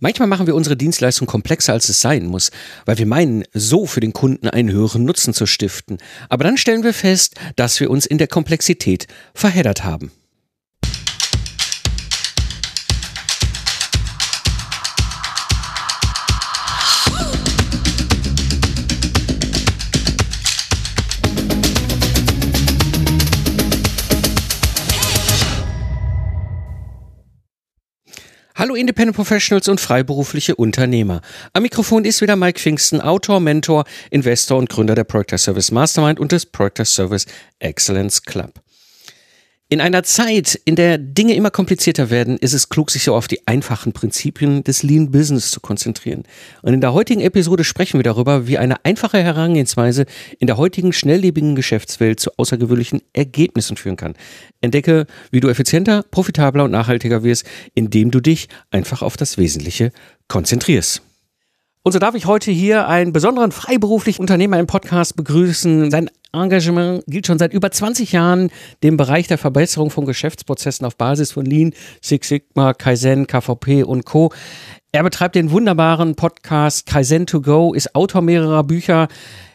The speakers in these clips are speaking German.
Manchmal machen wir unsere Dienstleistung komplexer, als es sein muss, weil wir meinen, so für den Kunden einen höheren Nutzen zu stiften. Aber dann stellen wir fest, dass wir uns in der Komplexität verheddert haben. Hallo Independent Professionals und freiberufliche Unternehmer. Am Mikrofon ist wieder Mike Pfingsten, Autor, Mentor, Investor und Gründer der Project Service Mastermind und des Project Service Excellence Club. In einer Zeit, in der Dinge immer komplizierter werden, ist es klug, sich so auf die einfachen Prinzipien des Lean Business zu konzentrieren. Und in der heutigen Episode sprechen wir darüber, wie eine einfache Herangehensweise in der heutigen schnelllebigen Geschäftswelt zu außergewöhnlichen Ergebnissen führen kann. Entdecke, wie du effizienter, profitabler und nachhaltiger wirst, indem du dich einfach auf das Wesentliche konzentrierst. Und so darf ich heute hier einen besonderen freiberuflichen Unternehmer im Podcast begrüßen. Sein Engagement gilt schon seit über 20 Jahren dem Bereich der Verbesserung von Geschäftsprozessen auf Basis von Lean, Six Sigma, Kaizen, KVP und Co. Er betreibt den wunderbaren Podcast Kaizen to Go, ist Autor mehrerer Bücher.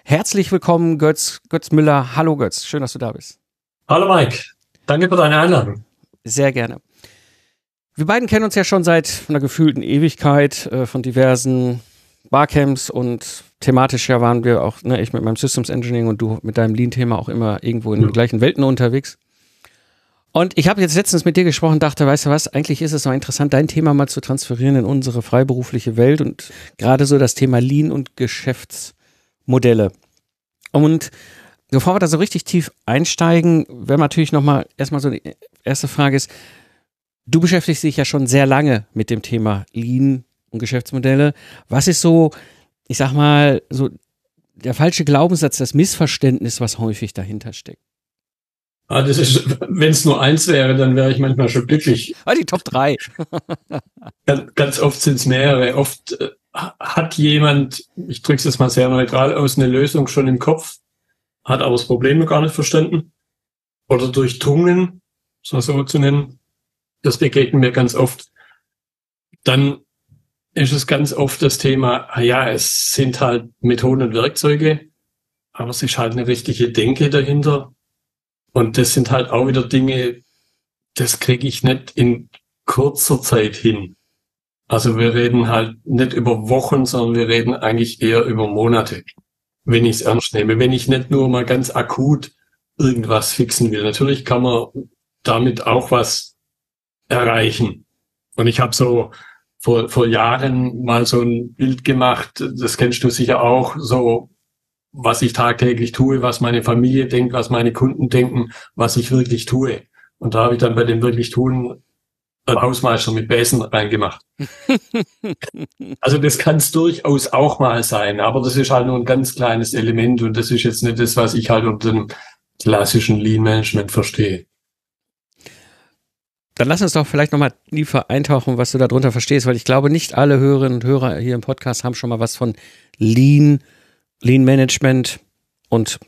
Herzlich willkommen, Götz, Götz Müller. Hallo Götz, schön, dass du da bist. Hallo Mike, danke für deine Einladung. Sehr gerne. Wir beiden kennen uns ja schon seit einer gefühlten Ewigkeit äh, von diversen Barcamps und thematisch ja waren wir auch, ne, ich mit meinem Systems Engineering und du mit deinem Lean-Thema auch immer irgendwo in ja. den gleichen Welten unterwegs. Und ich habe jetzt letztens mit dir gesprochen, dachte, weißt du was, eigentlich ist es mal interessant, dein Thema mal zu transferieren in unsere freiberufliche Welt und gerade so das Thema Lean und Geschäftsmodelle. Und bevor wir da so richtig tief einsteigen, wäre natürlich nochmal erstmal so die erste Frage ist, du beschäftigst dich ja schon sehr lange mit dem Thema Lean und Geschäftsmodelle. Was ist so, ich sag mal, so der falsche Glaubenssatz, das Missverständnis, was häufig dahinter steckt? Ah, das ist, wenn es nur eins wäre, dann wäre ich manchmal schon glücklich. Ah, die Top 3. ganz, ganz oft sind es mehrere. Oft äh, hat jemand, ich drücke es mal sehr neutral aus, eine Lösung schon im Kopf, hat aber das Problem noch gar nicht verstanden oder durchdrungen, so, so zu nennen. Das begegnen mir ganz oft. Dann ist es ganz oft das Thema, ah ja, es sind halt Methoden und Werkzeuge, aber es ist halt eine richtige Denke dahinter. Und das sind halt auch wieder Dinge, das kriege ich nicht in kurzer Zeit hin. Also wir reden halt nicht über Wochen, sondern wir reden eigentlich eher über Monate, wenn ich es ernst nehme. Wenn ich nicht nur mal ganz akut irgendwas fixen will. Natürlich kann man damit auch was erreichen. Und ich habe so vor, vor Jahren mal so ein Bild gemacht, das kennst du sicher auch, so was ich tagtäglich tue, was meine Familie denkt, was meine Kunden denken, was ich wirklich tue. Und da habe ich dann bei dem wirklich tun Hausmeister mit Besen reingemacht. also das kann es durchaus auch mal sein, aber das ist halt nur ein ganz kleines Element und das ist jetzt nicht das, was ich halt unter dem klassischen Lean Management verstehe. Dann lass uns doch vielleicht nochmal tiefer eintauchen, was du darunter verstehst, weil ich glaube, nicht alle Hörerinnen und Hörer hier im Podcast haben schon mal was von Lean, Lean Management und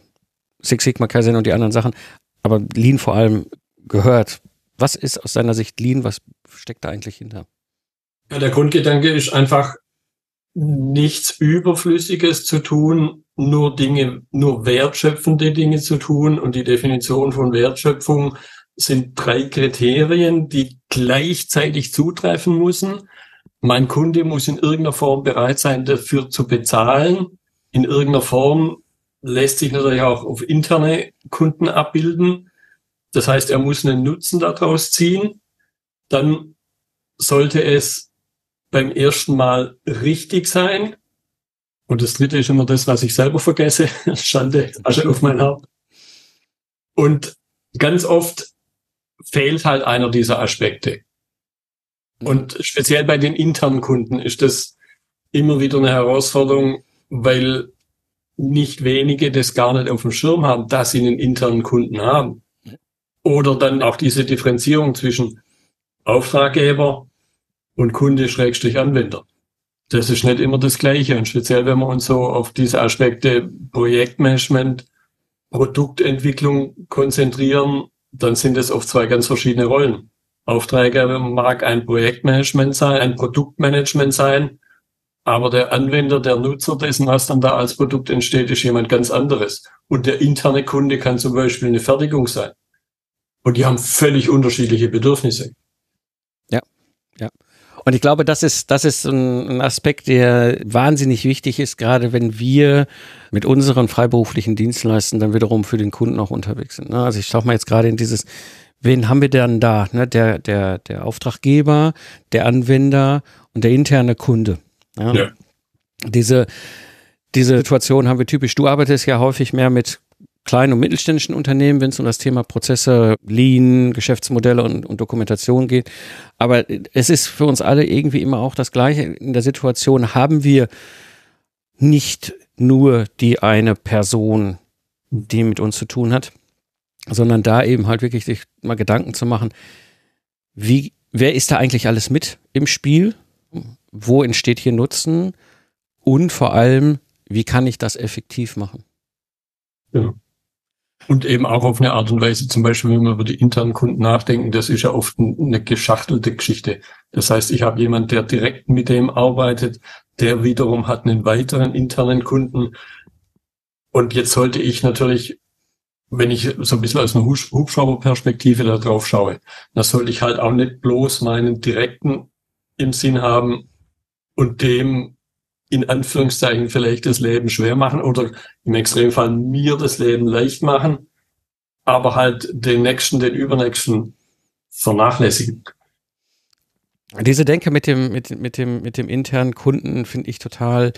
Six Sigma Kaizen und die anderen Sachen, aber Lean vor allem gehört. Was ist aus deiner Sicht Lean? Was steckt da eigentlich hinter? Ja, der Grundgedanke ist einfach, nichts Überflüssiges zu tun, nur Dinge, nur wertschöpfende Dinge zu tun und die Definition von Wertschöpfung sind drei Kriterien, die gleichzeitig zutreffen müssen. Mein Kunde muss in irgendeiner Form bereit sein, dafür zu bezahlen. In irgendeiner Form lässt sich natürlich auch auf interne Kunden abbilden. Das heißt, er muss einen Nutzen daraus ziehen. Dann sollte es beim ersten Mal richtig sein. Und das dritte ist immer das, was ich selber vergesse. Schande, Asche auf mein Haupt. Und ganz oft fehlt halt einer dieser Aspekte. Und speziell bei den internen Kunden ist das immer wieder eine Herausforderung, weil nicht wenige das gar nicht auf dem Schirm haben, dass sie einen internen Kunden haben. Oder dann auch diese Differenzierung zwischen Auftraggeber und Kunde Schrägstrich Anwender. Das ist nicht immer das Gleiche. Und speziell, wenn wir uns so auf diese Aspekte Projektmanagement, Produktentwicklung konzentrieren, dann sind es oft zwei ganz verschiedene Rollen. Auftraggeber mag ein Projektmanagement sein, ein Produktmanagement sein, aber der Anwender, der Nutzer dessen, was dann da als Produkt entsteht, ist jemand ganz anderes. Und der interne Kunde kann zum Beispiel eine Fertigung sein. Und die haben völlig unterschiedliche Bedürfnisse. Ja, ja. Und ich glaube, das ist, das ist ein Aspekt, der wahnsinnig wichtig ist, gerade wenn wir mit unseren freiberuflichen Dienstleistern dann wiederum für den Kunden auch unterwegs sind. Ne? Also ich schaue mal jetzt gerade in dieses, wen haben wir denn da? Ne? Der, der, der Auftraggeber, der Anwender und der interne Kunde. Ja. ja. Diese, diese Situation haben wir typisch. Du arbeitest ja häufig mehr mit kleinen und mittelständischen Unternehmen, wenn es um das Thema Prozesse, Lean, Geschäftsmodelle und, und, Dokumentation geht. Aber es ist für uns alle irgendwie immer auch das Gleiche. In der Situation haben wir nicht nur die eine Person, die mit uns zu tun hat, sondern da eben halt wirklich sich mal Gedanken zu machen, wie, wer ist da eigentlich alles mit im Spiel? wo entsteht hier Nutzen und vor allem, wie kann ich das effektiv machen? Ja. Und eben auch auf eine Art und Weise, zum Beispiel, wenn wir über die internen Kunden nachdenken, das ist ja oft eine geschachtelte Geschichte. Das heißt, ich habe jemand, der direkt mit dem arbeitet, der wiederum hat einen weiteren internen Kunden. Und jetzt sollte ich natürlich, wenn ich so ein bisschen aus einer Hubschrauberperspektive da drauf schaue, dann sollte ich halt auch nicht bloß meinen direkten im Sinn haben, und dem in Anführungszeichen vielleicht das Leben schwer machen oder im Extremfall mir das Leben leicht machen, aber halt den nächsten, den übernächsten vernachlässigen. Diese Denke mit dem, mit, mit dem, mit dem internen Kunden finde ich total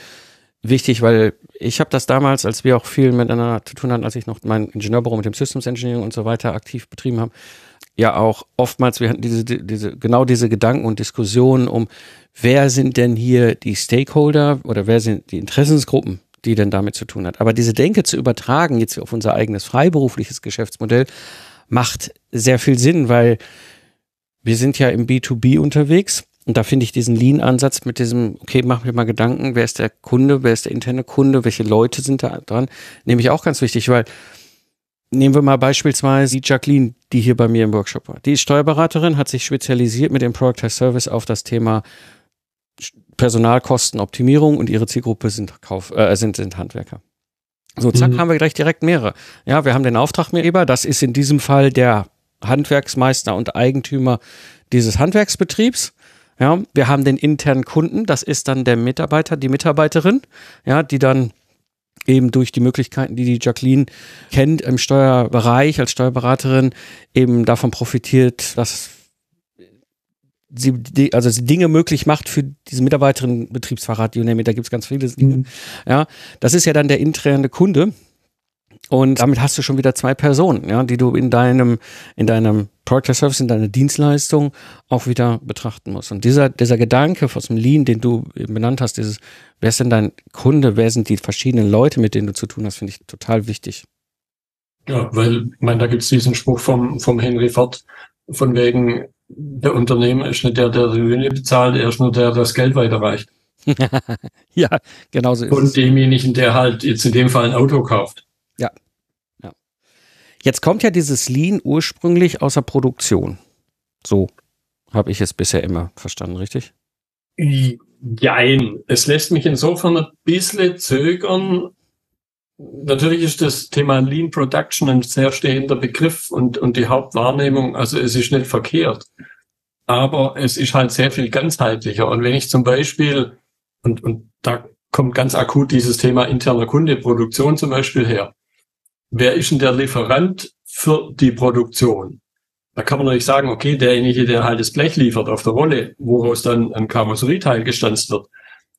wichtig, weil ich habe das damals, als wir auch viel miteinander zu tun hatten, als ich noch mein Ingenieurbüro mit dem Systems Engineering und so weiter aktiv betrieben habe, ja auch oftmals, wir hatten diese, diese, genau diese Gedanken und Diskussionen um, wer sind denn hier die Stakeholder oder wer sind die Interessensgruppen, die denn damit zu tun hat. Aber diese Denke zu übertragen jetzt auf unser eigenes freiberufliches Geschäftsmodell macht sehr viel Sinn, weil wir sind ja im B2B unterwegs und da finde ich diesen Lean-Ansatz mit diesem, okay, mach mir mal Gedanken, wer ist der Kunde, wer ist der interne Kunde, welche Leute sind da dran, nehme ich auch ganz wichtig, weil Nehmen wir mal beispielsweise die Jacqueline, die hier bei mir im Workshop war. Die ist Steuerberaterin, hat sich spezialisiert mit dem Product as Service auf das Thema Personalkostenoptimierung und ihre Zielgruppe sind, Kauf, äh, sind, sind Handwerker. So, zack, mhm. haben wir gleich direkt mehrere. Ja, wir haben den Auftraggeber, das ist in diesem Fall der Handwerksmeister und Eigentümer dieses Handwerksbetriebs. Ja, wir haben den internen Kunden, das ist dann der Mitarbeiter, die Mitarbeiterin, ja, die dann eben durch die Möglichkeiten, die die Jacqueline kennt im Steuerbereich als Steuerberaterin, eben davon profitiert, dass sie also sie Dinge möglich macht für diese Mitarbeiterin, Betriebsfahrrad, you name it, da gibt's ganz viele Dinge. Mhm. Ja, das ist ja dann der interne Kunde. Und damit hast du schon wieder zwei Personen, ja, die du in deinem, in deinem Product Service, in deiner Dienstleistung auch wieder betrachten musst. Und dieser, dieser Gedanke aus dem Lean, den du eben benannt hast, dieses, wer ist denn dein Kunde, wer sind die verschiedenen Leute, mit denen du zu tun hast, finde ich total wichtig. Ja, weil, ich meine, da gibt's diesen Spruch vom, vom Henry Ford, von wegen, der Unternehmer ist nicht der, der die Löhne bezahlt, er ist nur der, der das Geld weiterreicht. ja, genau so ist Und es. demjenigen, der halt jetzt in dem Fall ein Auto kauft. Jetzt kommt ja dieses Lean ursprünglich aus der Produktion. So habe ich es bisher immer verstanden, richtig? Jein. Es lässt mich insofern ein bisschen zögern. Natürlich ist das Thema Lean Production ein sehr stehender Begriff und, und die Hauptwahrnehmung, also es ist nicht verkehrt. Aber es ist halt sehr viel ganzheitlicher. Und wenn ich zum Beispiel, und, und da kommt ganz akut dieses Thema interner Kunde, Produktion zum Beispiel her. Wer ist denn der Lieferant für die Produktion? Da kann man natürlich sagen, okay, derjenige, der halt das Blech liefert auf der Rolle, woraus dann ein Karosserieteil gestanzt wird.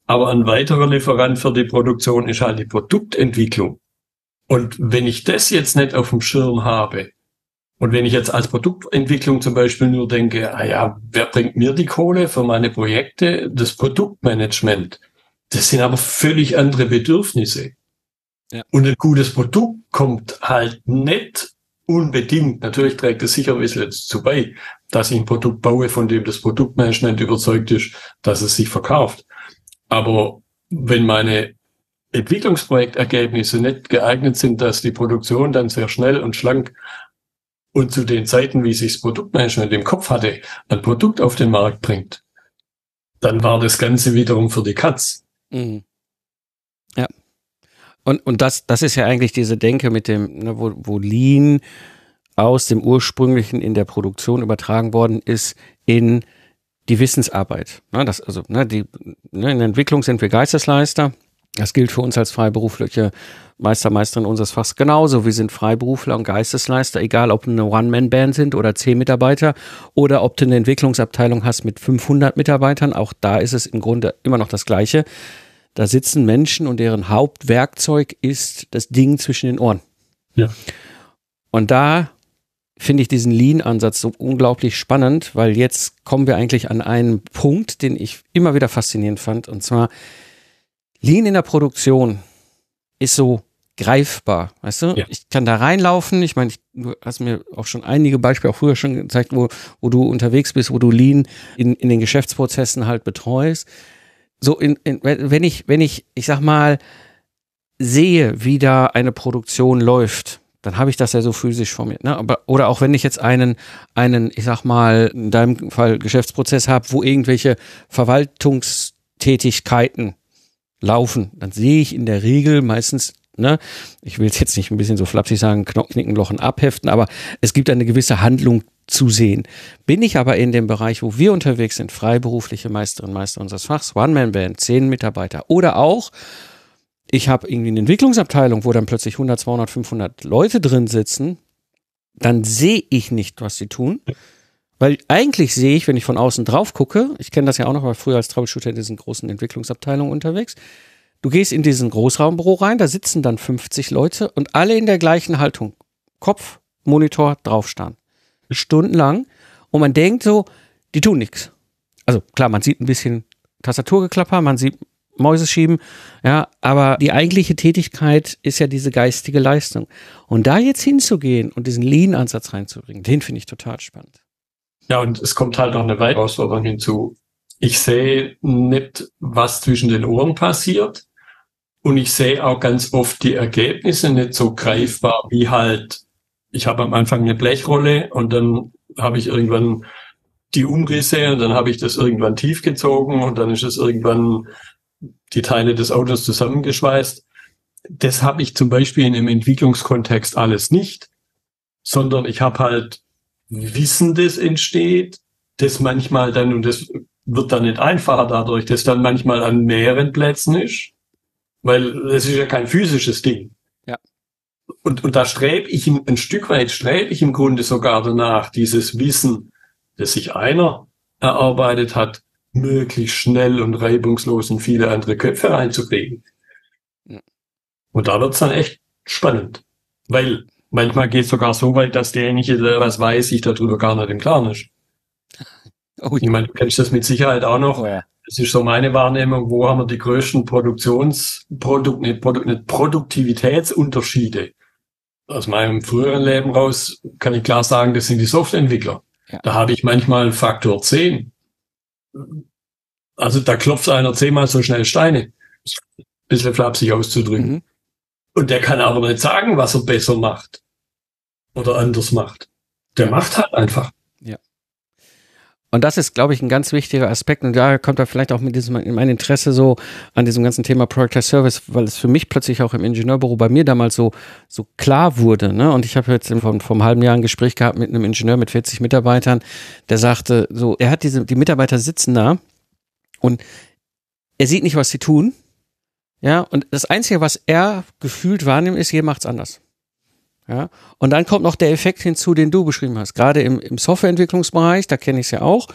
Aber ein weiterer Lieferant für die Produktion ist halt die Produktentwicklung. Und wenn ich das jetzt nicht auf dem Schirm habe, und wenn ich jetzt als Produktentwicklung zum Beispiel nur denke, ah ja, wer bringt mir die Kohle für meine Projekte? Das Produktmanagement. Das sind aber völlig andere Bedürfnisse. Ja. Und ein gutes Produkt kommt halt nicht unbedingt, natürlich trägt es sicher ein bisschen dazu bei, dass ich ein Produkt baue, von dem das Produktmanagement überzeugt ist, dass es sich verkauft. Aber wenn meine Entwicklungsprojektergebnisse nicht geeignet sind, dass die Produktion dann sehr schnell und schlank und zu den Zeiten, wie sich das Produktmanagement im Kopf hatte, ein Produkt auf den Markt bringt, dann war das Ganze wiederum für die Katz. Mhm. Ja. Und, und das, das ist ja eigentlich diese Denke mit dem, ne, wo, wo Lean aus dem ursprünglichen in der Produktion übertragen worden ist in die Wissensarbeit. Ne, das, also, ne, die, ne, in der Entwicklung sind wir Geistesleister. Das gilt für uns als freiberufliche Meister, Meisterin unseres Fachs genauso. Wir sind Freiberufler und Geistesleister, egal ob eine One-Man-Band sind oder zehn Mitarbeiter oder ob du eine Entwicklungsabteilung hast mit 500 Mitarbeitern. Auch da ist es im Grunde immer noch das Gleiche. Da sitzen Menschen und deren Hauptwerkzeug ist das Ding zwischen den Ohren. Ja. Und da finde ich diesen Lean-Ansatz so unglaublich spannend, weil jetzt kommen wir eigentlich an einen Punkt, den ich immer wieder faszinierend fand. Und zwar Lean in der Produktion ist so greifbar, weißt du? Ja. Ich kann da reinlaufen. Ich meine, du hast mir auch schon einige Beispiele auch früher schon gezeigt, wo, wo du unterwegs bist, wo du Lean in, in den Geschäftsprozessen halt betreust. So in, in, wenn ich, wenn ich, ich sag mal, sehe, wie da eine Produktion läuft, dann habe ich das ja so physisch vor mir. Ne? Aber, oder auch wenn ich jetzt einen, einen, ich sag mal, in deinem Fall Geschäftsprozess habe, wo irgendwelche Verwaltungstätigkeiten laufen, dann sehe ich in der Regel meistens, ne, ich will jetzt nicht ein bisschen so flapsig sagen, Knicken, Lochen abheften, aber es gibt eine gewisse Handlung zu sehen. Bin ich aber in dem Bereich, wo wir unterwegs sind, freiberufliche Meisterin, Meister unseres Fachs, One-Man-Band, zehn Mitarbeiter oder auch ich habe irgendwie eine Entwicklungsabteilung, wo dann plötzlich 100, 200, 500 Leute drin sitzen, dann sehe ich nicht, was sie tun. Weil eigentlich sehe ich, wenn ich von außen drauf gucke, ich kenne das ja auch noch, weil früher als Troubleshooter in diesen großen Entwicklungsabteilungen unterwegs. Du gehst in diesen Großraumbüro rein, da sitzen dann 50 Leute und alle in der gleichen Haltung. Kopf, Monitor, draufstarren. Stundenlang. Und man denkt so, die tun nichts. Also klar, man sieht ein bisschen Tastaturgeklapper, man sieht Mäuse schieben, ja, aber die eigentliche Tätigkeit ist ja diese geistige Leistung. Und da jetzt hinzugehen und diesen Lean-Ansatz reinzubringen, den finde ich total spannend. Ja, und es kommt halt noch eine weitere Herausforderung hinzu. Ich sehe nicht, was zwischen den Ohren passiert. Und ich sehe auch ganz oft die Ergebnisse nicht so greifbar wie halt, ich habe am Anfang eine Blechrolle und dann habe ich irgendwann die Umrisse und dann habe ich das irgendwann tief gezogen und dann ist es irgendwann die Teile des Autos zusammengeschweißt. Das habe ich zum Beispiel in einem Entwicklungskontext alles nicht, sondern ich habe halt Wissen, das entsteht, das manchmal dann, und das wird dann nicht einfacher dadurch, dass dann manchmal an mehreren Plätzen ist, weil es ist ja kein physisches Ding. Ja. Und, und da strebe ich ein Stück weit strebe ich im Grunde sogar danach, dieses Wissen, das sich einer erarbeitet hat, möglichst schnell und reibungslos in viele andere Köpfe reinzukriegen. Ja. Und da wird's dann echt spannend. Weil manchmal geht es sogar so weit, dass derjenige, der was weiß, sich darüber gar nicht im Klaren ist. Oh, ich meine, du kennst das mit Sicherheit auch noch. Oh, ja. Das ist so meine Wahrnehmung, wo haben wir die größten Produktions, Produkt, nicht, Produkt, nicht Produktivitätsunterschiede. Aus meinem früheren Leben raus kann ich klar sagen, das sind die Softwareentwickler. Ja. Da habe ich manchmal Faktor 10 also da klopft einer zehnmal so schnell Steine. Bisschen flapsig auszudrücken. Mhm. Und der kann aber nicht sagen, was er besser macht. Oder anders macht. Der macht halt einfach. Und das ist, glaube ich, ein ganz wichtiger Aspekt. Und da kommt er vielleicht auch mit diesem, in mein Interesse so an diesem ganzen Thema Product as Service, weil es für mich plötzlich auch im Ingenieurbüro bei mir damals so, so klar wurde. Ne? Und ich habe jetzt vom, vom halben Jahr ein Gespräch gehabt mit einem Ingenieur mit 40 Mitarbeitern, der sagte, so, er hat diese, die Mitarbeiter sitzen da und er sieht nicht, was sie tun. Ja, und das Einzige, was er gefühlt wahrnimmt, ist, hier macht's anders. Ja, und dann kommt noch der Effekt hinzu, den du beschrieben hast. Gerade im, im Softwareentwicklungsbereich, da kenne ich es ja auch,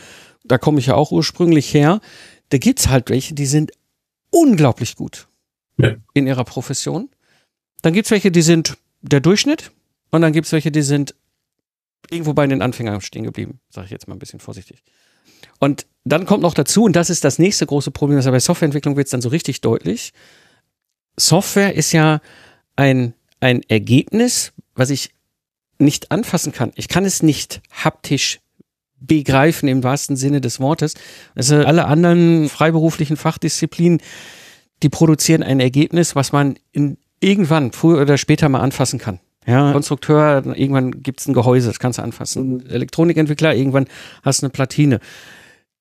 da komme ich ja auch ursprünglich her. Da gibt's halt welche, die sind unglaublich gut ja. in ihrer Profession. Dann gibt's welche, die sind der Durchschnitt. Und dann gibt's welche, die sind irgendwo bei den Anfängern stehen geblieben. Sage ich jetzt mal ein bisschen vorsichtig. Und dann kommt noch dazu, und das ist das nächste große Problem, dass bei Softwareentwicklung wird es dann so richtig deutlich. Software ist ja ein, ein Ergebnis, was ich nicht anfassen kann. Ich kann es nicht haptisch begreifen im wahrsten Sinne des Wortes. Also alle anderen freiberuflichen Fachdisziplinen, die produzieren ein Ergebnis, was man in, irgendwann, früher oder später mal anfassen kann. Ja, Konstrukteur, irgendwann gibt's ein Gehäuse, das kannst du anfassen. Elektronikentwickler, irgendwann hast du eine Platine.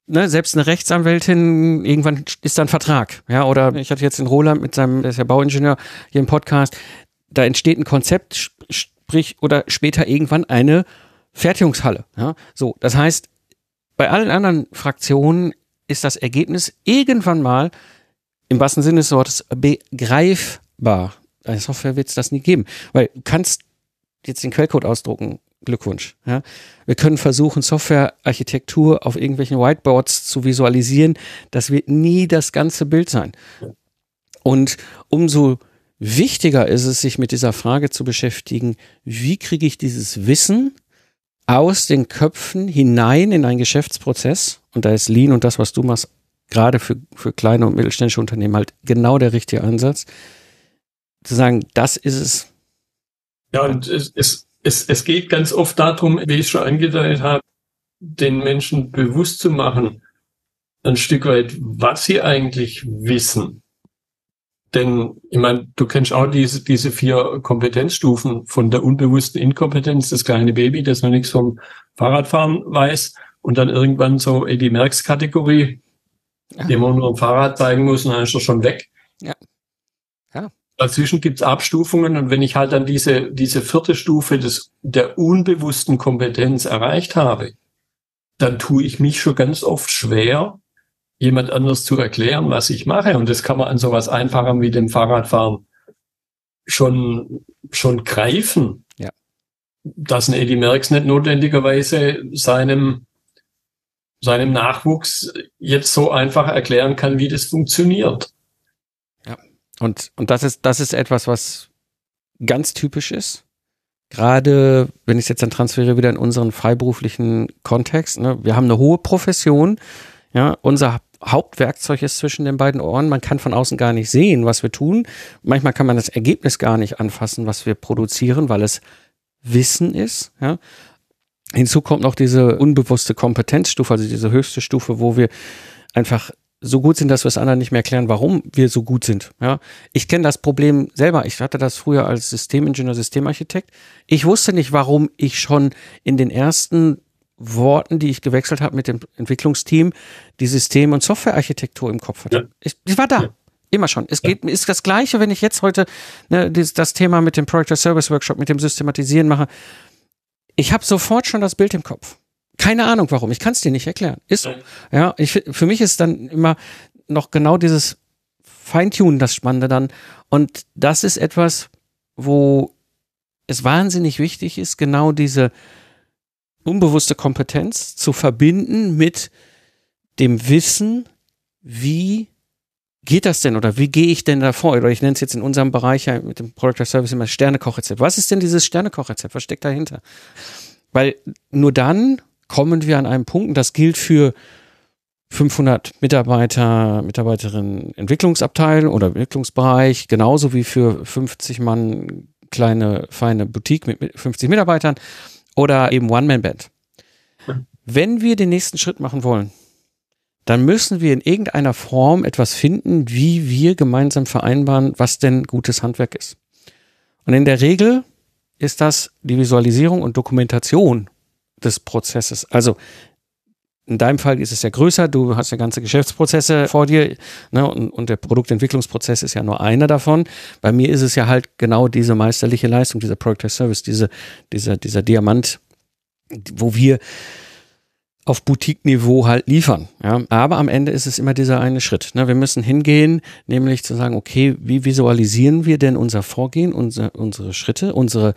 Ne, selbst eine Rechtsanwältin, irgendwann ist da ein Vertrag. Ja, oder ich hatte jetzt in Roland mit seinem, der ist ja Bauingenieur hier im Podcast, da entsteht ein Konzept, sprich, oder später irgendwann eine Fertigungshalle. Ja, so. Das heißt, bei allen anderen Fraktionen ist das Ergebnis irgendwann mal im wahrsten Sinne des Wortes begreifbar. Eine Software wird es das nie geben, weil du kannst jetzt den Quellcode ausdrucken. Glückwunsch. Ja. Wir können versuchen, Softwarearchitektur auf irgendwelchen Whiteboards zu visualisieren. Das wird nie das ganze Bild sein. Und umso wichtiger ist es, sich mit dieser Frage zu beschäftigen, wie kriege ich dieses Wissen aus den Köpfen hinein in einen Geschäftsprozess? Und da ist Lean und das, was du machst, gerade für, für kleine und mittelständische Unternehmen halt genau der richtige Ansatz. Zu sagen, das ist es. Ja, und es, es, es, es geht ganz oft darum, wie ich schon angedeutet habe, den Menschen bewusst zu machen, ein Stück weit, was sie eigentlich wissen. Denn, ich meine, du kennst auch diese, diese vier Kompetenzstufen von der unbewussten Inkompetenz, das kleine Baby, das noch nichts vom Fahrradfahren weiß, und dann irgendwann so in die Merkskategorie, ja. dem man nur ein Fahrrad zeigen muss und dann ist er schon weg. Ja. ja. Dazwischen gibt's Abstufungen und wenn ich halt dann diese, diese vierte Stufe des, der unbewussten Kompetenz erreicht habe, dann tue ich mich schon ganz oft schwer, jemand anders zu erklären, was ich mache. Und das kann man an sowas Einfachem wie dem Fahrradfahren schon, schon greifen. Ja. Dass ein Eddie Merckx nicht notwendigerweise seinem seinem Nachwuchs jetzt so einfach erklären kann, wie das funktioniert. Ja, und, und das ist, das ist etwas, was ganz typisch ist. Gerade wenn ich es jetzt dann transferiere wieder in unseren freiberuflichen Kontext. Ne? Wir haben eine hohe Profession. Ja, unser Hauptwerkzeug ist zwischen den beiden Ohren. Man kann von außen gar nicht sehen, was wir tun. Manchmal kann man das Ergebnis gar nicht anfassen, was wir produzieren, weil es Wissen ist. Ja? Hinzu kommt noch diese unbewusste Kompetenzstufe, also diese höchste Stufe, wo wir einfach so gut sind, dass wir es anderen nicht mehr erklären, warum wir so gut sind. Ja, ich kenne das Problem selber. Ich hatte das früher als Systemingenieur, Systemarchitekt. Ich wusste nicht, warum ich schon in den ersten Worten, die ich gewechselt habe mit dem Entwicklungsteam, die System- und Softwarearchitektur im Kopf hatte. Ja. Ich, ich war da. Ja. Immer schon. Es geht, ist das Gleiche, wenn ich jetzt heute ne, das, das Thema mit dem Project Service Workshop, mit dem Systematisieren mache ich habe sofort schon das Bild im Kopf. Keine Ahnung warum. Ich kann es dir nicht erklären. Ist so. Ja, ich, für mich ist dann immer noch genau dieses Feintunen das Spannende dann. Und das ist etwas, wo es wahnsinnig wichtig ist, genau diese unbewusste Kompetenz zu verbinden mit dem Wissen, wie geht das denn oder wie gehe ich denn da vor? Oder ich nenne es jetzt in unserem Bereich ja mit dem Product Service immer Sternekochrezept. Was ist denn dieses Sternekochrezept? Was steckt dahinter? Weil nur dann kommen wir an einen Punkt, und das gilt für 500 Mitarbeiter, Mitarbeiterinnen Entwicklungsabteil oder Entwicklungsbereich, genauso wie für 50 Mann kleine, feine Boutique mit 50 Mitarbeitern oder eben One-Man-Band. Wenn wir den nächsten Schritt machen wollen, dann müssen wir in irgendeiner Form etwas finden, wie wir gemeinsam vereinbaren, was denn gutes Handwerk ist. Und in der Regel ist das die Visualisierung und Dokumentation des Prozesses. Also in deinem Fall ist es ja größer, du hast ja ganze Geschäftsprozesse vor dir ne, und, und der Produktentwicklungsprozess ist ja nur einer davon. Bei mir ist es ja halt genau diese meisterliche Leistung, dieser Product Service, diese, dieser, dieser Diamant, wo wir auf Boutique-Niveau halt liefern. Ja. Aber am Ende ist es immer dieser eine Schritt. Ne? Wir müssen hingehen, nämlich zu sagen, okay, wie visualisieren wir denn unser Vorgehen, unser, unsere Schritte, unsere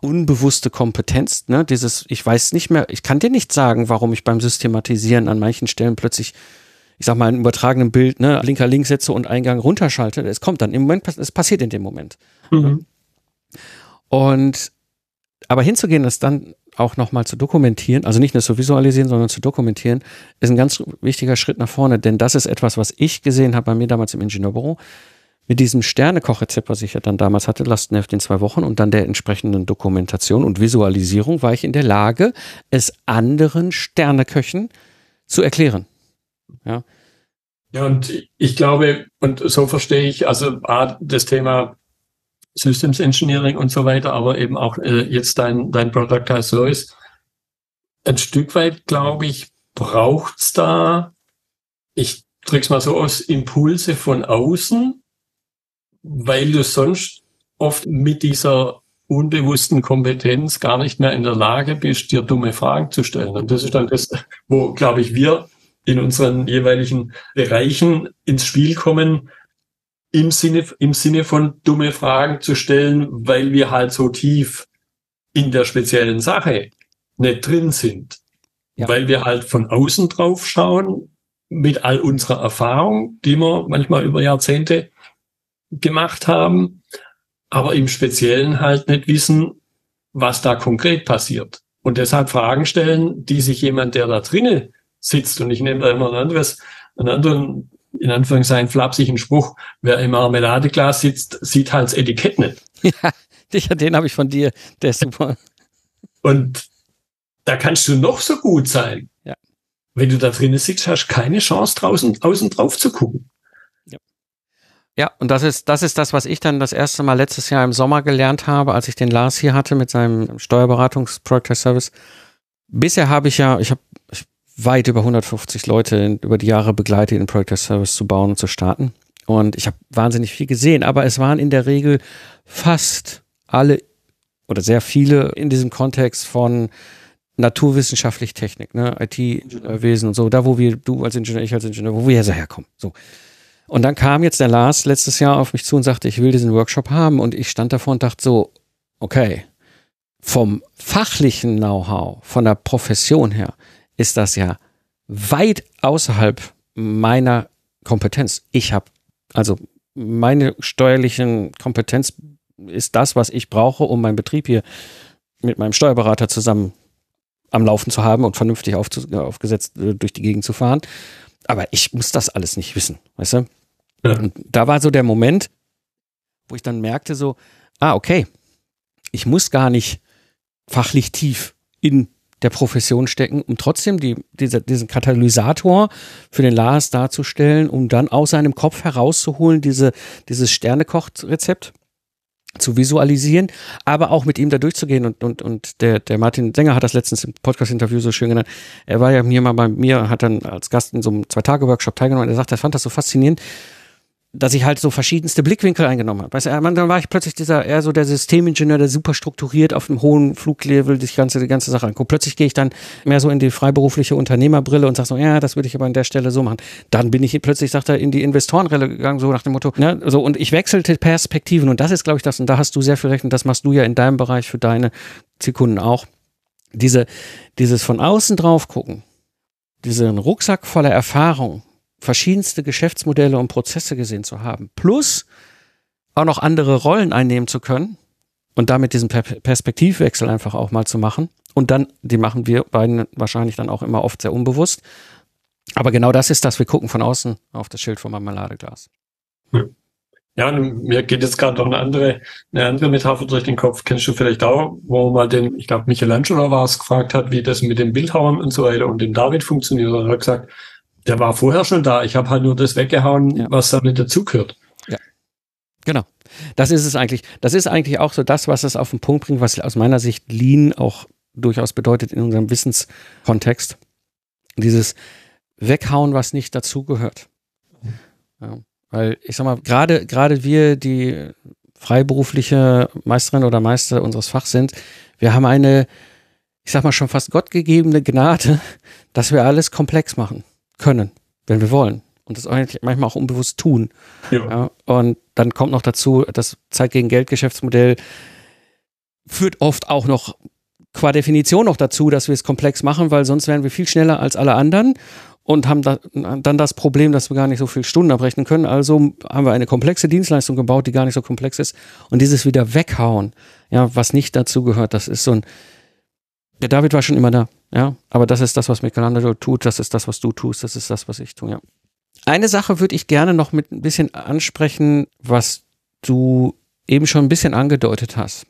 unbewusste Kompetenz, ne? dieses, ich weiß nicht mehr, ich kann dir nicht sagen, warum ich beim Systematisieren an manchen Stellen plötzlich, ich sag mal, ein übertragenen Bild, ne, linker links setze und Eingang runterschalte. Es kommt dann im Moment, es passiert in dem Moment. Mhm. Und aber hinzugehen, das dann auch nochmal zu dokumentieren, also nicht nur zu visualisieren, sondern zu dokumentieren, ist ein ganz wichtiger Schritt nach vorne, denn das ist etwas, was ich gesehen habe bei mir damals im Ingenieurbüro. Mit diesem Sternekochrezept, was ich ja dann damals hatte, Lastenheft in zwei Wochen und dann der entsprechenden Dokumentation und Visualisierung, war ich in der Lage, es anderen Sterneköchen zu erklären. Ja. Ja, und ich glaube, und so verstehe ich, also A, das Thema Systems Engineering und so weiter, aber eben auch äh, jetzt dein, dein Product as Service. Ein Stück weit, glaube ich, braucht's da, ich drück's mal so aus, Impulse von außen, weil du sonst oft mit dieser unbewussten Kompetenz gar nicht mehr in der Lage bist, dir dumme Fragen zu stellen. Und das ist dann das, wo, glaube ich, wir in unseren jeweiligen Bereichen ins Spiel kommen, im Sinne, im Sinne von dumme Fragen zu stellen, weil wir halt so tief in der speziellen Sache nicht drin sind. Ja. Weil wir halt von außen drauf schauen, mit all unserer Erfahrung, die wir manchmal über Jahrzehnte gemacht haben, aber im Speziellen halt nicht wissen, was da konkret passiert. Und deshalb Fragen stellen, die sich jemand, der da drinnen sitzt, und ich nehme da immer ein anderes, einen anderen, in Anführungszeichen flapsigen Spruch, wer im Marmeladeglas sitzt, sieht halt das Etikett nicht. Ja, den habe ich von dir, der ist super. Und da kannst du noch so gut sein. Ja. Wenn du da drinnen sitzt, hast du keine Chance draußen, außen drauf zu gucken. Ja, und das ist, das ist das, was ich dann das erste Mal letztes Jahr im Sommer gelernt habe, als ich den Lars hier hatte mit seinem Steuerberatungs-Project Service. Bisher habe ich ja, ich habe weit über 150 Leute über die Jahre begleitet, den Project Service zu bauen und zu starten. Und ich habe wahnsinnig viel gesehen, aber es waren in der Regel fast alle oder sehr viele in diesem Kontext von naturwissenschaftlich Technik, ne, IT-Ingenieurwesen und so, da wo wir, du als Ingenieur, ich als Ingenieur, wo wir herkommen. So. Und dann kam jetzt der Lars letztes Jahr auf mich zu und sagte, ich will diesen Workshop haben. Und ich stand davor und dachte so, okay, vom fachlichen Know-how, von der Profession her, ist das ja weit außerhalb meiner Kompetenz. Ich habe, also meine steuerlichen Kompetenz ist das, was ich brauche, um meinen Betrieb hier mit meinem Steuerberater zusammen am Laufen zu haben und vernünftig aufgesetzt äh, durch die Gegend zu fahren. Aber ich muss das alles nicht wissen, weißt du? Ja. Und da war so der Moment, wo ich dann merkte so, ah, okay, ich muss gar nicht fachlich tief in der Profession stecken, um trotzdem die, diese, diesen Katalysator für den Lars darzustellen, um dann aus seinem Kopf herauszuholen, diese, dieses Sternekocht-Rezept zu visualisieren, aber auch mit ihm da durchzugehen. Und, und, und der, der Martin Sänger hat das letztens im Podcast-Interview so schön genannt. Er war ja hier mal bei mir, hat dann als Gast in so einem Zwei-Tage-Workshop teilgenommen und er sagt, er fand das so faszinierend, dass ich halt so verschiedenste Blickwinkel eingenommen habe. Weißt du, dann war ich plötzlich dieser eher so der Systemingenieur, der super strukturiert auf einem hohen Fluglevel die ganze, die ganze Sache anguckt. Plötzlich gehe ich dann mehr so in die freiberufliche Unternehmerbrille und sage so, ja, das würde ich aber an der Stelle so machen. Dann bin ich plötzlich, sagt er, in die Investorenrille gegangen, so nach dem Motto, ne, so, und ich wechselte Perspektiven und das ist, glaube ich, das, und da hast du sehr viel recht und das machst du ja in deinem Bereich für deine Zielkunden auch. Diese, dieses von außen drauf gucken, diesen Rucksack voller Erfahrung, verschiedenste Geschäftsmodelle und Prozesse gesehen zu haben, plus auch noch andere Rollen einnehmen zu können und damit diesen Perspektivwechsel einfach auch mal zu machen. Und dann, die machen wir beiden wahrscheinlich dann auch immer oft sehr unbewusst. Aber genau das ist das, wir gucken von außen auf das Schild vom Marmeladeglas. Ja, mir geht jetzt gerade noch eine andere, eine andere Metapher durch den Kopf. Kennst du vielleicht auch, wo mal den, ich glaube, Michelangelo war es, gefragt hat, wie das mit den Bildhauern und so weiter und dem David funktioniert. Und er hat gesagt, der war vorher schon da. Ich habe halt nur das weggehauen, ja. was damit dazugehört. Ja. Genau. Das ist es eigentlich. Das ist eigentlich auch so das, was es auf den Punkt bringt, was aus meiner Sicht Lean auch durchaus bedeutet in unserem Wissenskontext. Dieses Weghauen, was nicht dazugehört. Ja. Weil ich sag mal, gerade, gerade wir, die freiberufliche Meisterin oder Meister unseres Fachs sind, wir haben eine, ich sag mal schon fast gottgegebene Gnade, dass wir alles komplex machen können, wenn wir wollen. Und das eigentlich manchmal auch unbewusst tun. Ja. ja. und dann kommt noch dazu, das Zeit gegen Geld Geschäftsmodell führt oft auch noch qua Definition noch dazu, dass wir es komplex machen, weil sonst wären wir viel schneller als alle anderen und haben da, dann das Problem, dass wir gar nicht so viele Stunden abrechnen können. Also haben wir eine komplexe Dienstleistung gebaut, die gar nicht so komplex ist. Und dieses wieder weghauen, ja, was nicht dazu gehört, das ist so ein, der David war schon immer da, ja. Aber das ist das, was Michelangelo tut, das ist das, was du tust, das ist das, was ich tue, ja. Eine Sache würde ich gerne noch mit ein bisschen ansprechen, was du eben schon ein bisschen angedeutet hast.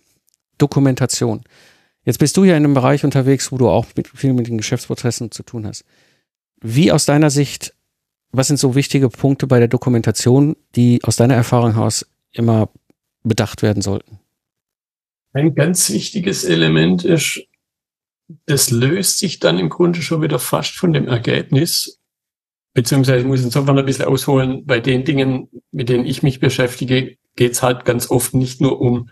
Dokumentation. Jetzt bist du ja in einem Bereich unterwegs, wo du auch mit, viel mit den Geschäftsprozessen zu tun hast. Wie aus deiner Sicht, was sind so wichtige Punkte bei der Dokumentation, die aus deiner Erfahrung heraus immer bedacht werden sollten? Ein ganz wichtiges Element ist, das löst sich dann im Grunde schon wieder fast von dem Ergebnis, beziehungsweise ich muss insofern ein bisschen ausholen, bei den Dingen, mit denen ich mich beschäftige, geht es halt ganz oft nicht nur um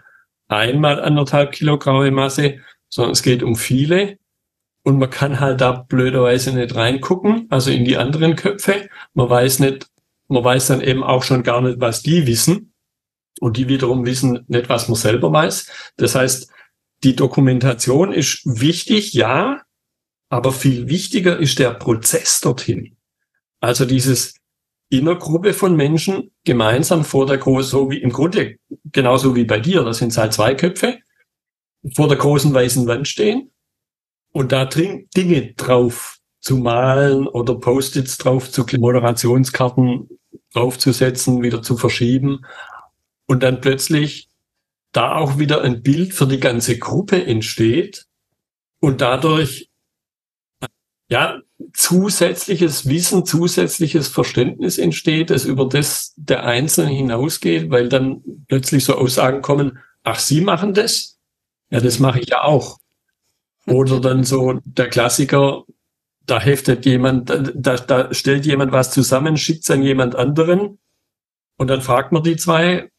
einmal anderthalb Kilo graue Masse, sondern es geht um viele. Und man kann halt da blöderweise nicht reingucken, also in die anderen Köpfe. Man weiß nicht, man weiß dann eben auch schon gar nicht, was die wissen. Und die wiederum wissen nicht, was man selber weiß. Das heißt, die Dokumentation ist wichtig, ja, aber viel wichtiger ist der Prozess dorthin. Also dieses Innergruppe von Menschen gemeinsam vor der großen, so wie im Grunde genauso wie bei dir, das sind halt zwei Köpfe, vor der großen weißen Wand stehen und da drin Dinge drauf zu malen oder Post-its drauf zu Moderationskarten draufzusetzen, wieder zu verschieben und dann plötzlich da auch wieder ein Bild für die ganze Gruppe entsteht und dadurch ja zusätzliches Wissen, zusätzliches Verständnis entsteht, das über das der Einzelne hinausgeht, weil dann plötzlich so Aussagen kommen, ach, Sie machen das? Ja, das mache ich ja auch. Oder dann so der Klassiker, da heftet jemand, da, da stellt jemand was zusammen, schickt es an jemand anderen und dann fragt man die zwei,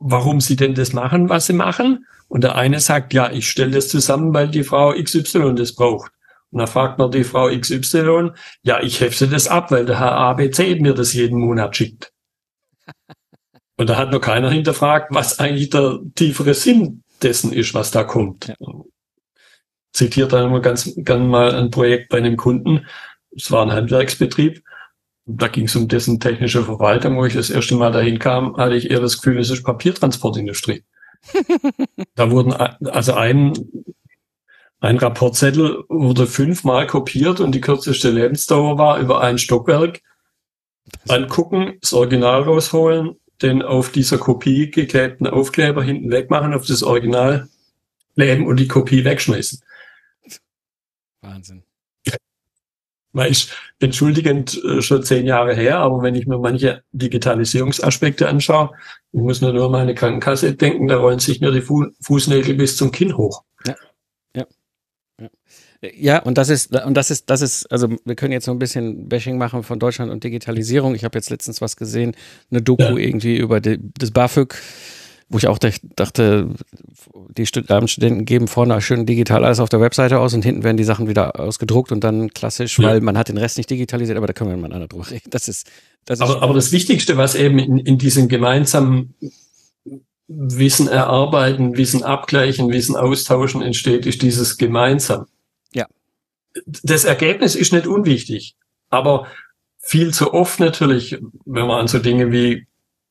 warum sie denn das machen, was sie machen. Und der eine sagt, ja, ich stelle das zusammen, weil die Frau XY das braucht. Und dann fragt man die Frau XY, ja, ich hefte das ab, weil der Herr ABC mir das jeden Monat schickt. Und da hat noch keiner hinterfragt, was eigentlich der tiefere Sinn dessen ist, was da kommt. Ja. Zitiert dann immer ganz gern mal ein Projekt bei einem Kunden. Es war ein Handwerksbetrieb. Da ging es um dessen technische Verwaltung. Wo ich das erste Mal dahin kam, hatte ich eher das Gefühl, es ist Papiertransportindustrie. da wurden, also ein ein Rapportzettel wurde fünfmal kopiert und die kürzeste Lebensdauer war über ein Stockwerk. Angucken, das Original rausholen, den auf dieser Kopie geklebten Aufkleber hinten wegmachen, auf das Original kleben und die Kopie wegschmeißen. Wahnsinn. Weil ich entschuldigend äh, schon zehn Jahre her, aber wenn ich mir manche Digitalisierungsaspekte anschaue, ich muss nur nur an meine Krankenkasse denken, da rollen sich mir die Fußnägel bis zum Kinn hoch. Ja. Ja, und das ist, und das ist, das ist, also wir können jetzt so ein bisschen Bashing machen von Deutschland und Digitalisierung. Ich habe jetzt letztens was gesehen, eine Doku ja. irgendwie über die, das BAföG, wo ich auch dachte, die Studenten geben vorne schön digital alles auf der Webseite aus und hinten werden die Sachen wieder ausgedruckt und dann klassisch, ja. weil man hat den Rest nicht digitalisiert, aber da können wir mal anderen drüber reden. Das ist, das ist aber, aber das Wichtigste, was eben in, in diesem gemeinsamen Wissen erarbeiten, Wissen abgleichen, Wissen austauschen entsteht, ist dieses gemeinsam das Ergebnis ist nicht unwichtig, aber viel zu oft natürlich, wenn man an so Dinge wie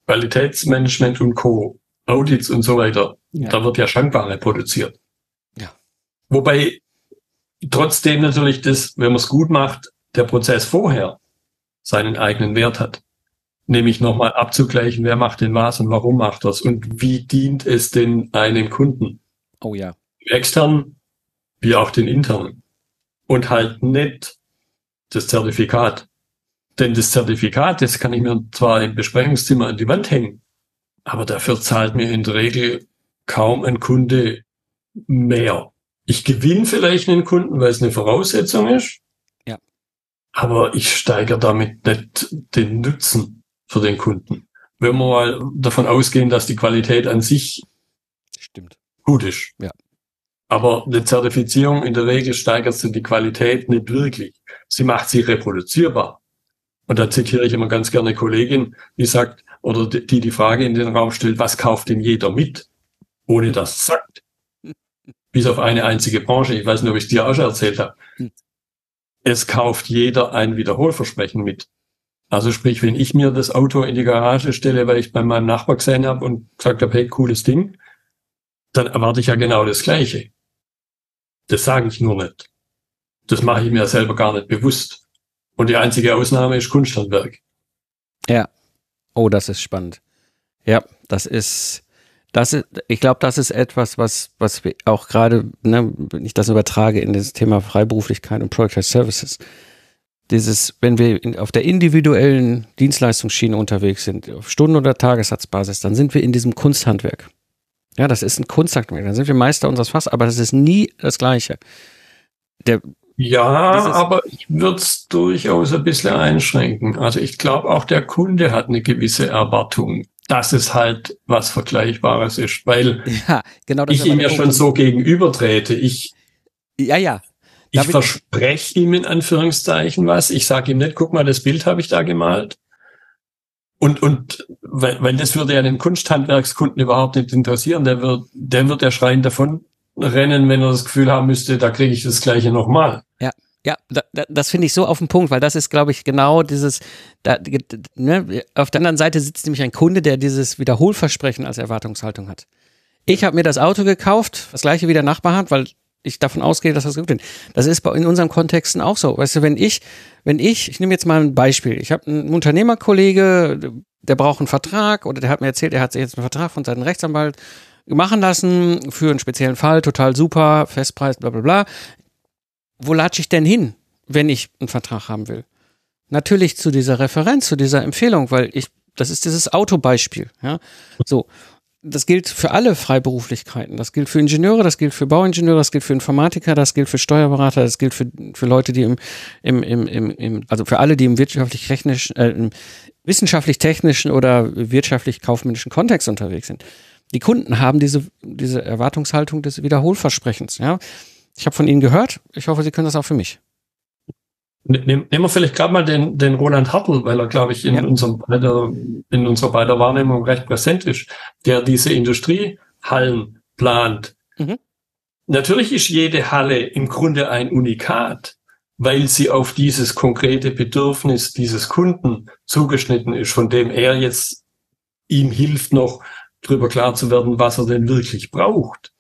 Qualitätsmanagement und Co., Audits und so weiter, ja. da wird ja Schankware produziert. Ja. Wobei trotzdem natürlich das, wenn man es gut macht, der Prozess vorher seinen eigenen Wert hat. Nämlich nochmal abzugleichen, wer macht denn was und warum macht das und wie dient es denn einem Kunden. Oh ja. Extern wie auch den internen und halt nicht das Zertifikat. Denn das Zertifikat, das kann ich mir zwar im Besprechungszimmer an die Wand hängen, aber dafür zahlt mir in der Regel kaum ein Kunde mehr. Ich gewinne vielleicht einen Kunden, weil es eine Voraussetzung ist. Ja. Aber ich steigere damit nicht den Nutzen für den Kunden. Wenn wir mal davon ausgehen, dass die Qualität an sich Stimmt. gut ist. Ja. Aber eine Zertifizierung in der Regel steigert sie die Qualität nicht wirklich. Sie macht sie reproduzierbar. Und da zitiere ich immer ganz gerne eine Kollegin, die sagt, oder die die Frage in den Raum stellt, was kauft denn jeder mit, ohne das sagt? Bis auf eine einzige Branche. Ich weiß nicht, ob ich es dir auch schon erzählt habe. Es kauft jeder ein Wiederholversprechen mit. Also sprich, wenn ich mir das Auto in die Garage stelle, weil ich bei meinem Nachbar gesehen habe und gesagt habe, hey, cooles Ding, dann erwarte ich ja genau das Gleiche. Das sage ich nur nicht. Das mache ich mir selber gar nicht bewusst. Und die einzige Ausnahme ist Kunsthandwerk. Ja. Oh, das ist spannend. Ja, das ist, das ist, ich glaube, das ist etwas, was, was wir auch gerade, ne, wenn ich das übertrage in das Thema Freiberuflichkeit und Project Services, dieses, wenn wir in, auf der individuellen Dienstleistungsschiene unterwegs sind, auf Stunden- oder Tagessatzbasis, dann sind wir in diesem Kunsthandwerk. Ja, das ist ein Kunsthandwerk. Dann sind wir Meister unseres Fass, aber das ist nie das Gleiche. Der, ja, aber ich würde es durchaus ein bisschen einschränken. Also ich glaube, auch der Kunde hat eine gewisse Erwartung, dass es halt was Vergleichbares ist, weil ja, genau ich ihm ja schon so gegenübertrete. Ich, ja, ja, ich verspreche ihm in Anführungszeichen was. Ich sage ihm nicht, guck mal, das Bild habe ich da gemalt. Und, und weil, weil das würde ja den Kunsthandwerkskunden überhaupt nicht interessieren. Der wird, der wird ja schreien davon rennen, wenn er das Gefühl haben müsste, da kriege ich das gleiche nochmal. Ja. Ja, da, da, das finde ich so auf den Punkt, weil das ist, glaube ich, genau dieses, da, ne, auf der anderen Seite sitzt nämlich ein Kunde, der dieses Wiederholversprechen als Erwartungshaltung hat. Ich habe mir das Auto gekauft, das gleiche wie der Nachbar hat, weil ich davon ausgehe, dass das gut ist. Das ist in unseren Kontexten auch so. Weißt du, wenn ich, wenn ich, ich nehme jetzt mal ein Beispiel. Ich habe einen Unternehmerkollege, der braucht einen Vertrag oder der hat mir erzählt, er hat jetzt einen Vertrag von seinem Rechtsanwalt machen lassen für einen speziellen Fall, total super, Festpreis, bla bla bla. Wo latsche ich denn hin, wenn ich einen Vertrag haben will? Natürlich zu dieser Referenz, zu dieser Empfehlung, weil ich, das ist dieses Autobeispiel, ja. So das gilt für alle Freiberuflichkeiten. Das gilt für Ingenieure, das gilt für Bauingenieure, das gilt für Informatiker, das gilt für Steuerberater, das gilt für, für Leute, die im, im, im, im, im also für alle, die im wirtschaftlich-technischen, äh, wissenschaftlich-technischen oder wirtschaftlich-kaufmännischen Kontext unterwegs sind. Die Kunden haben diese, diese Erwartungshaltung des Wiederholversprechens. Ja? Ich habe von Ihnen gehört. Ich hoffe, Sie können das auch für mich. Nehmen wir vielleicht gerade mal den, den Roland Hartl, weil er, glaube ich, in, ja. unserem beider, in unserer beider Wahrnehmung recht präsent ist, der diese Industriehallen plant. Mhm. Natürlich ist jede Halle im Grunde ein Unikat, weil sie auf dieses konkrete Bedürfnis dieses Kunden zugeschnitten ist, von dem er jetzt ihm hilft, noch drüber klar zu werden, was er denn wirklich braucht.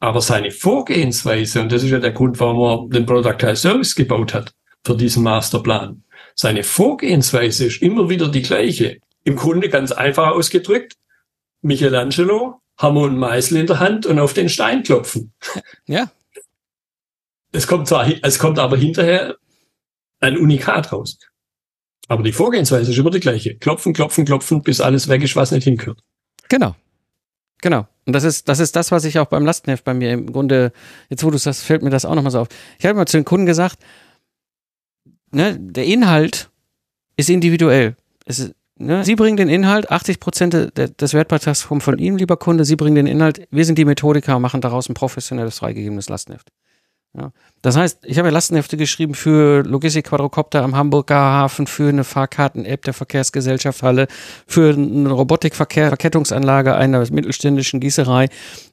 Aber seine Vorgehensweise, und das ist ja der Grund, warum er den Product Service gebaut hat, für diesen Masterplan. Seine Vorgehensweise ist immer wieder die gleiche. Im Grunde ganz einfach ausgedrückt. Michelangelo, Hammer und Meißel in der Hand und auf den Stein klopfen. Ja. Es kommt zwar, es kommt aber hinterher ein Unikat raus. Aber die Vorgehensweise ist immer die gleiche. Klopfen, klopfen, klopfen, bis alles weg ist, was nicht hingehört. Genau. Genau. Und das ist, das ist das, was ich auch beim Lastenheft bei mir im Grunde, jetzt wo du sagst, fällt mir das auch nochmal so auf. Ich habe mal zu den Kunden gesagt, ne, der Inhalt ist individuell. Ist, ne, Sie bringen den Inhalt, 80 Prozent des Wertbeitrags kommen von Ihnen, lieber Kunde. Sie bringen den Inhalt, wir sind die Methodiker und machen daraus ein professionelles, freigegebenes Lastenheft. Ja. Das heißt, ich habe ja Lastenhefte geschrieben für Logistik Quadrocopter am Hamburger Hafen, für eine Fahrkarten-App der Verkehrsgesellschaft Halle, für eine Robotikverkettungsanlage einer mittelständischen Gießerei.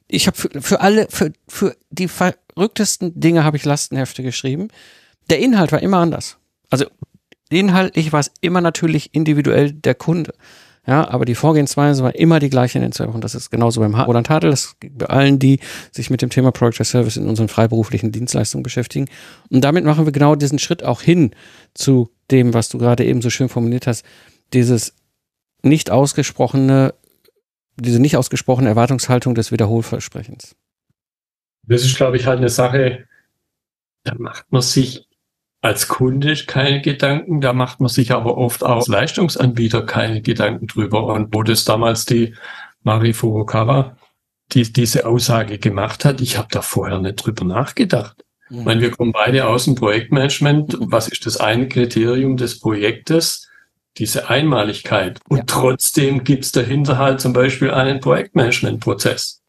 Ich habe für, für alle, für, für die verrücktesten Dinge habe ich Lastenhefte geschrieben. Der Inhalt war immer anders. Also inhaltlich war es immer natürlich individuell der Kunde. Ja, aber die Vorgehensweise war immer die gleiche in den zwei Wochen. Das ist genauso beim Roland Tadel, das bei allen, die sich mit dem Thema Project Service in unseren freiberuflichen Dienstleistungen beschäftigen. Und damit machen wir genau diesen Schritt auch hin zu dem, was du gerade eben so schön formuliert hast, dieses nicht ausgesprochene, diese nicht ausgesprochene Erwartungshaltung des Wiederholversprechens. Das ist, glaube ich, halt eine Sache, da macht man sich als Kunde keine Gedanken, da macht man sich aber oft auch als Leistungsanbieter keine Gedanken drüber. Und wo das damals die Mari Furukawa die diese Aussage gemacht hat, ich habe da vorher nicht drüber nachgedacht. Mhm. Ich meine, wir kommen beide aus dem Projektmanagement. Was ist das eine Kriterium des Projektes? Diese Einmaligkeit. Und ja. trotzdem gibt's dahinter halt zum Beispiel einen Projektmanagementprozess.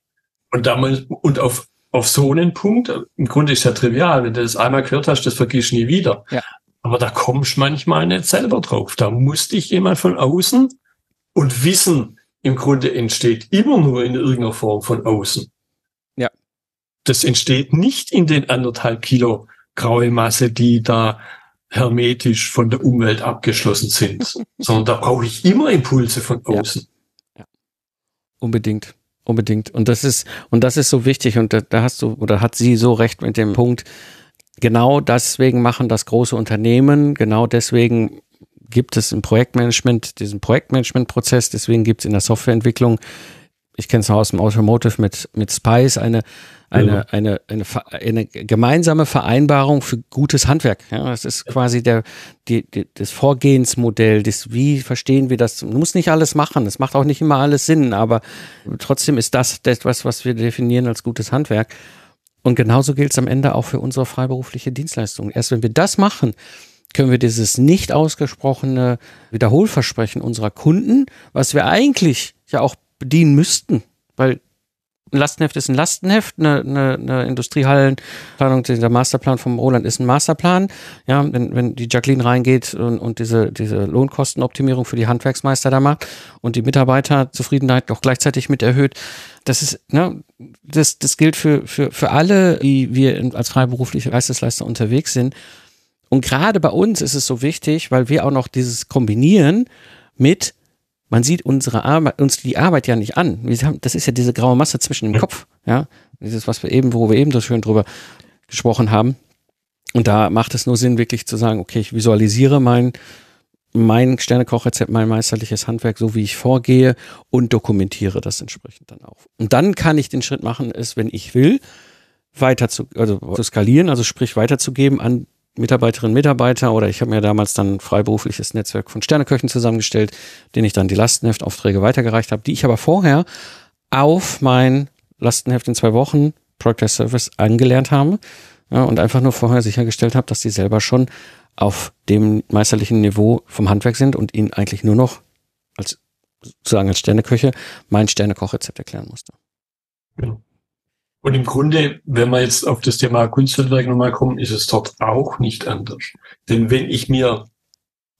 Und damals, und auf auf so einen Punkt, im Grunde ist ja trivial, wenn du das einmal gehört hast, das vergisst nie wieder. Ja. Aber da kommst du manchmal nicht selber drauf. Da muss dich jemand von außen und Wissen im Grunde entsteht immer nur in irgendeiner Form von außen. Ja. Das entsteht nicht in den anderthalb Kilo graue Masse, die da hermetisch von der Umwelt abgeschlossen sind, sondern da brauche ich immer Impulse von außen. Ja. ja. Unbedingt. Unbedingt. Und das ist, und das ist so wichtig. Und da, da hast du, oder hat sie so recht mit dem Punkt, genau deswegen machen das große Unternehmen, genau deswegen gibt es im Projektmanagement diesen Projektmanagementprozess, deswegen gibt es in der Softwareentwicklung ich kenne es aus dem Automotive mit, mit Spice, eine, eine, ja. eine, eine, eine, gemeinsame Vereinbarung für gutes Handwerk. Ja, das ist quasi der, die, die, das Vorgehensmodell, das, wie verstehen wir das? Du musst nicht alles machen, es macht auch nicht immer alles Sinn, aber trotzdem ist das etwas, was wir definieren als gutes Handwerk. Und genauso gilt es am Ende auch für unsere freiberufliche Dienstleistung. Erst wenn wir das machen, können wir dieses nicht ausgesprochene Wiederholversprechen unserer Kunden, was wir eigentlich ja auch bedienen müssten, weil ein Lastenheft ist ein Lastenheft, eine, eine, eine Industriehallenplanung, der Masterplan vom Roland ist ein Masterplan. Ja, wenn, wenn die Jacqueline reingeht und, und diese, diese Lohnkostenoptimierung für die Handwerksmeister da macht und die Mitarbeiterzufriedenheit auch gleichzeitig mit erhöht, das ist, ne, das, das gilt für, für, für alle, die wir als freiberufliche Geistesleister unterwegs sind. Und gerade bei uns ist es so wichtig, weil wir auch noch dieses kombinieren mit man sieht unsere Arbeit, uns die Arbeit ja nicht an. Haben, das ist ja diese graue Masse zwischen dem Kopf, ja. Dieses, was wir eben, wo wir eben so schön drüber gesprochen haben. Und da macht es nur Sinn, wirklich zu sagen, okay, ich visualisiere mein, mein Sternekochrezept, mein meisterliches Handwerk, so wie ich vorgehe und dokumentiere das entsprechend dann auch. Und dann kann ich den Schritt machen, es, wenn ich will, weiter zu, also zu skalieren, also sprich weiterzugeben an Mitarbeiterinnen, Mitarbeiter oder ich habe mir damals dann ein freiberufliches Netzwerk von Sterneköchen zusammengestellt, den ich dann die Lastenheftaufträge weitergereicht habe, die ich aber vorher auf mein Lastenheft in zwei Wochen Project Service angelernt habe ja, und einfach nur vorher sichergestellt habe, dass die selber schon auf dem meisterlichen Niveau vom Handwerk sind und ihnen eigentlich nur noch als sozusagen als Sterneköche mein Sternekochrezept erklären musste. Ja. Und im Grunde, wenn wir jetzt auf das Thema Kunsthandwerk nochmal kommen, ist es dort auch nicht anders. Denn wenn ich mir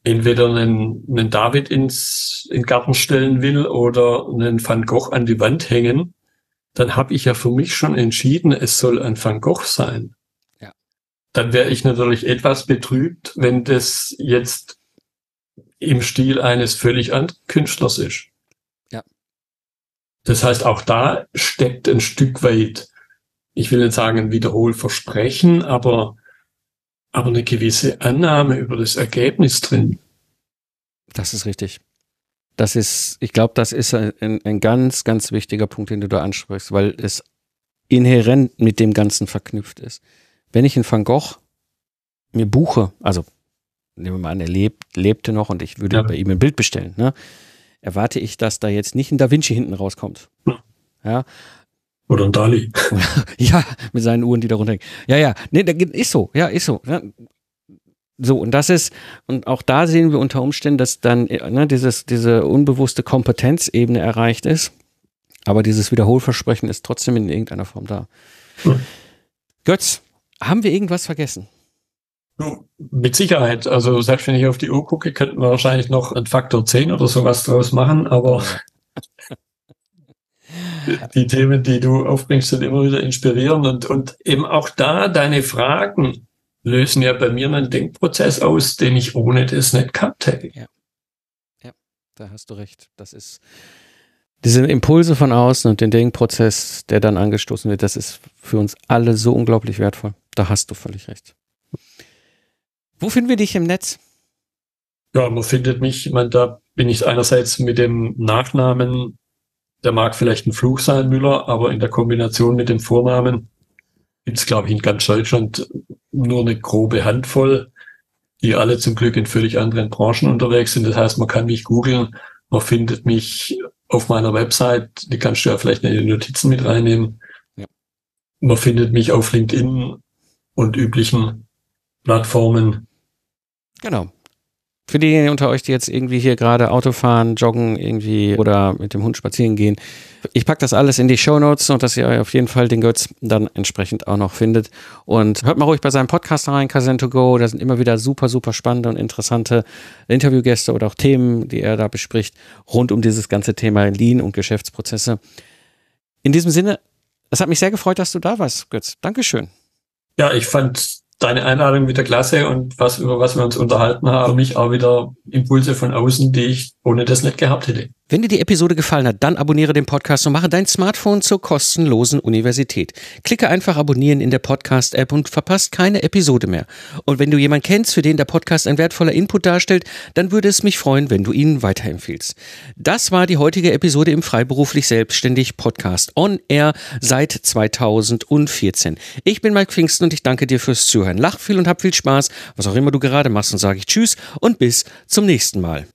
entweder einen, einen David ins in den Garten stellen will oder einen Van Gogh an die Wand hängen, dann habe ich ja für mich schon entschieden, es soll ein Van Gogh sein. Ja. Dann wäre ich natürlich etwas betrübt, wenn das jetzt im Stil eines völlig anderen Künstlers ist. Das heißt, auch da steckt ein Stück weit, ich will nicht sagen ein Wiederholversprechen, aber, aber eine gewisse Annahme über das Ergebnis drin. Das ist richtig. Das ist, ich glaube, das ist ein, ein ganz, ganz wichtiger Punkt, den du da ansprichst, weil es inhärent mit dem Ganzen verknüpft ist. Wenn ich einen Van Gogh mir buche, also nehmen wir mal an, er lebt, lebte noch und ich würde ja. bei ihm ein Bild bestellen, ne? Erwarte ich, dass da jetzt nicht ein Da Vinci hinten rauskommt. Ja. Oder ein Dali. ja, mit seinen Uhren, die da runterhängen. Ja, ja, nee, ist so, ja, ist so. Ja. So, und das ist, und auch da sehen wir unter Umständen, dass dann ne, dieses, diese unbewusste Kompetenzebene erreicht ist. Aber dieses Wiederholversprechen ist trotzdem in irgendeiner Form da. Hm. Götz, haben wir irgendwas vergessen? Mit Sicherheit. Also selbst wenn ich auf die Uhr gucke, könnten wir wahrscheinlich noch ein Faktor 10 oder sowas draus machen, aber die Themen, die du aufbringst, sind immer wieder inspirierend und, und eben auch da deine Fragen lösen ja bei mir einen Denkprozess aus, den ich ohne das nicht gehabt hätte. Ja. ja, da hast du recht. Das ist diese Impulse von außen und den Denkprozess, der dann angestoßen wird, das ist für uns alle so unglaublich wertvoll. Da hast du völlig recht. Wo finden wir dich im Netz? Ja, man findet mich, ich meine, da bin ich einerseits mit dem Nachnamen, der mag vielleicht ein Fluch sein, Müller, aber in der Kombination mit dem Vornamen gibt es, glaube ich, in ganz Deutschland nur eine grobe Handvoll, die alle zum Glück in völlig anderen Branchen unterwegs sind. Das heißt, man kann mich googeln, man findet mich auf meiner Website, die kannst du ja vielleicht in die Notizen mit reinnehmen. Ja. Man findet mich auf LinkedIn und üblichen Plattformen. Genau. Für diejenigen unter euch, die jetzt irgendwie hier gerade Auto fahren, joggen irgendwie oder mit dem Hund spazieren gehen, ich packe das alles in die Show Notes und dass ihr auf jeden Fall den Götz dann entsprechend auch noch findet. Und hört mal ruhig bei seinem Podcast rein, Kazan to Go. Da sind immer wieder super, super spannende und interessante Interviewgäste oder auch Themen, die er da bespricht, rund um dieses ganze Thema Lean und Geschäftsprozesse. In diesem Sinne, es hat mich sehr gefreut, dass du da warst, Götz. Dankeschön. Ja, ich fand deine Einladung wieder klasse und was, über was wir uns unterhalten haben, mich auch wieder Impulse von außen, die ich ohne das nicht gehabt hätte. Wenn dir die Episode gefallen hat, dann abonniere den Podcast und mache dein Smartphone zur kostenlosen Universität. Klicke einfach abonnieren in der Podcast-App und verpasst keine Episode mehr. Und wenn du jemanden kennst, für den der Podcast ein wertvoller Input darstellt, dann würde es mich freuen, wenn du ihn weiterempfiehlst. Das war die heutige Episode im Freiberuflich Selbstständig Podcast on Air seit 2014. Ich bin Mike Pfingsten und ich danke dir fürs Zuhören. Lach viel und hab viel Spaß, was auch immer du gerade machst und sage ich Tschüss und bis zum nächsten Mal.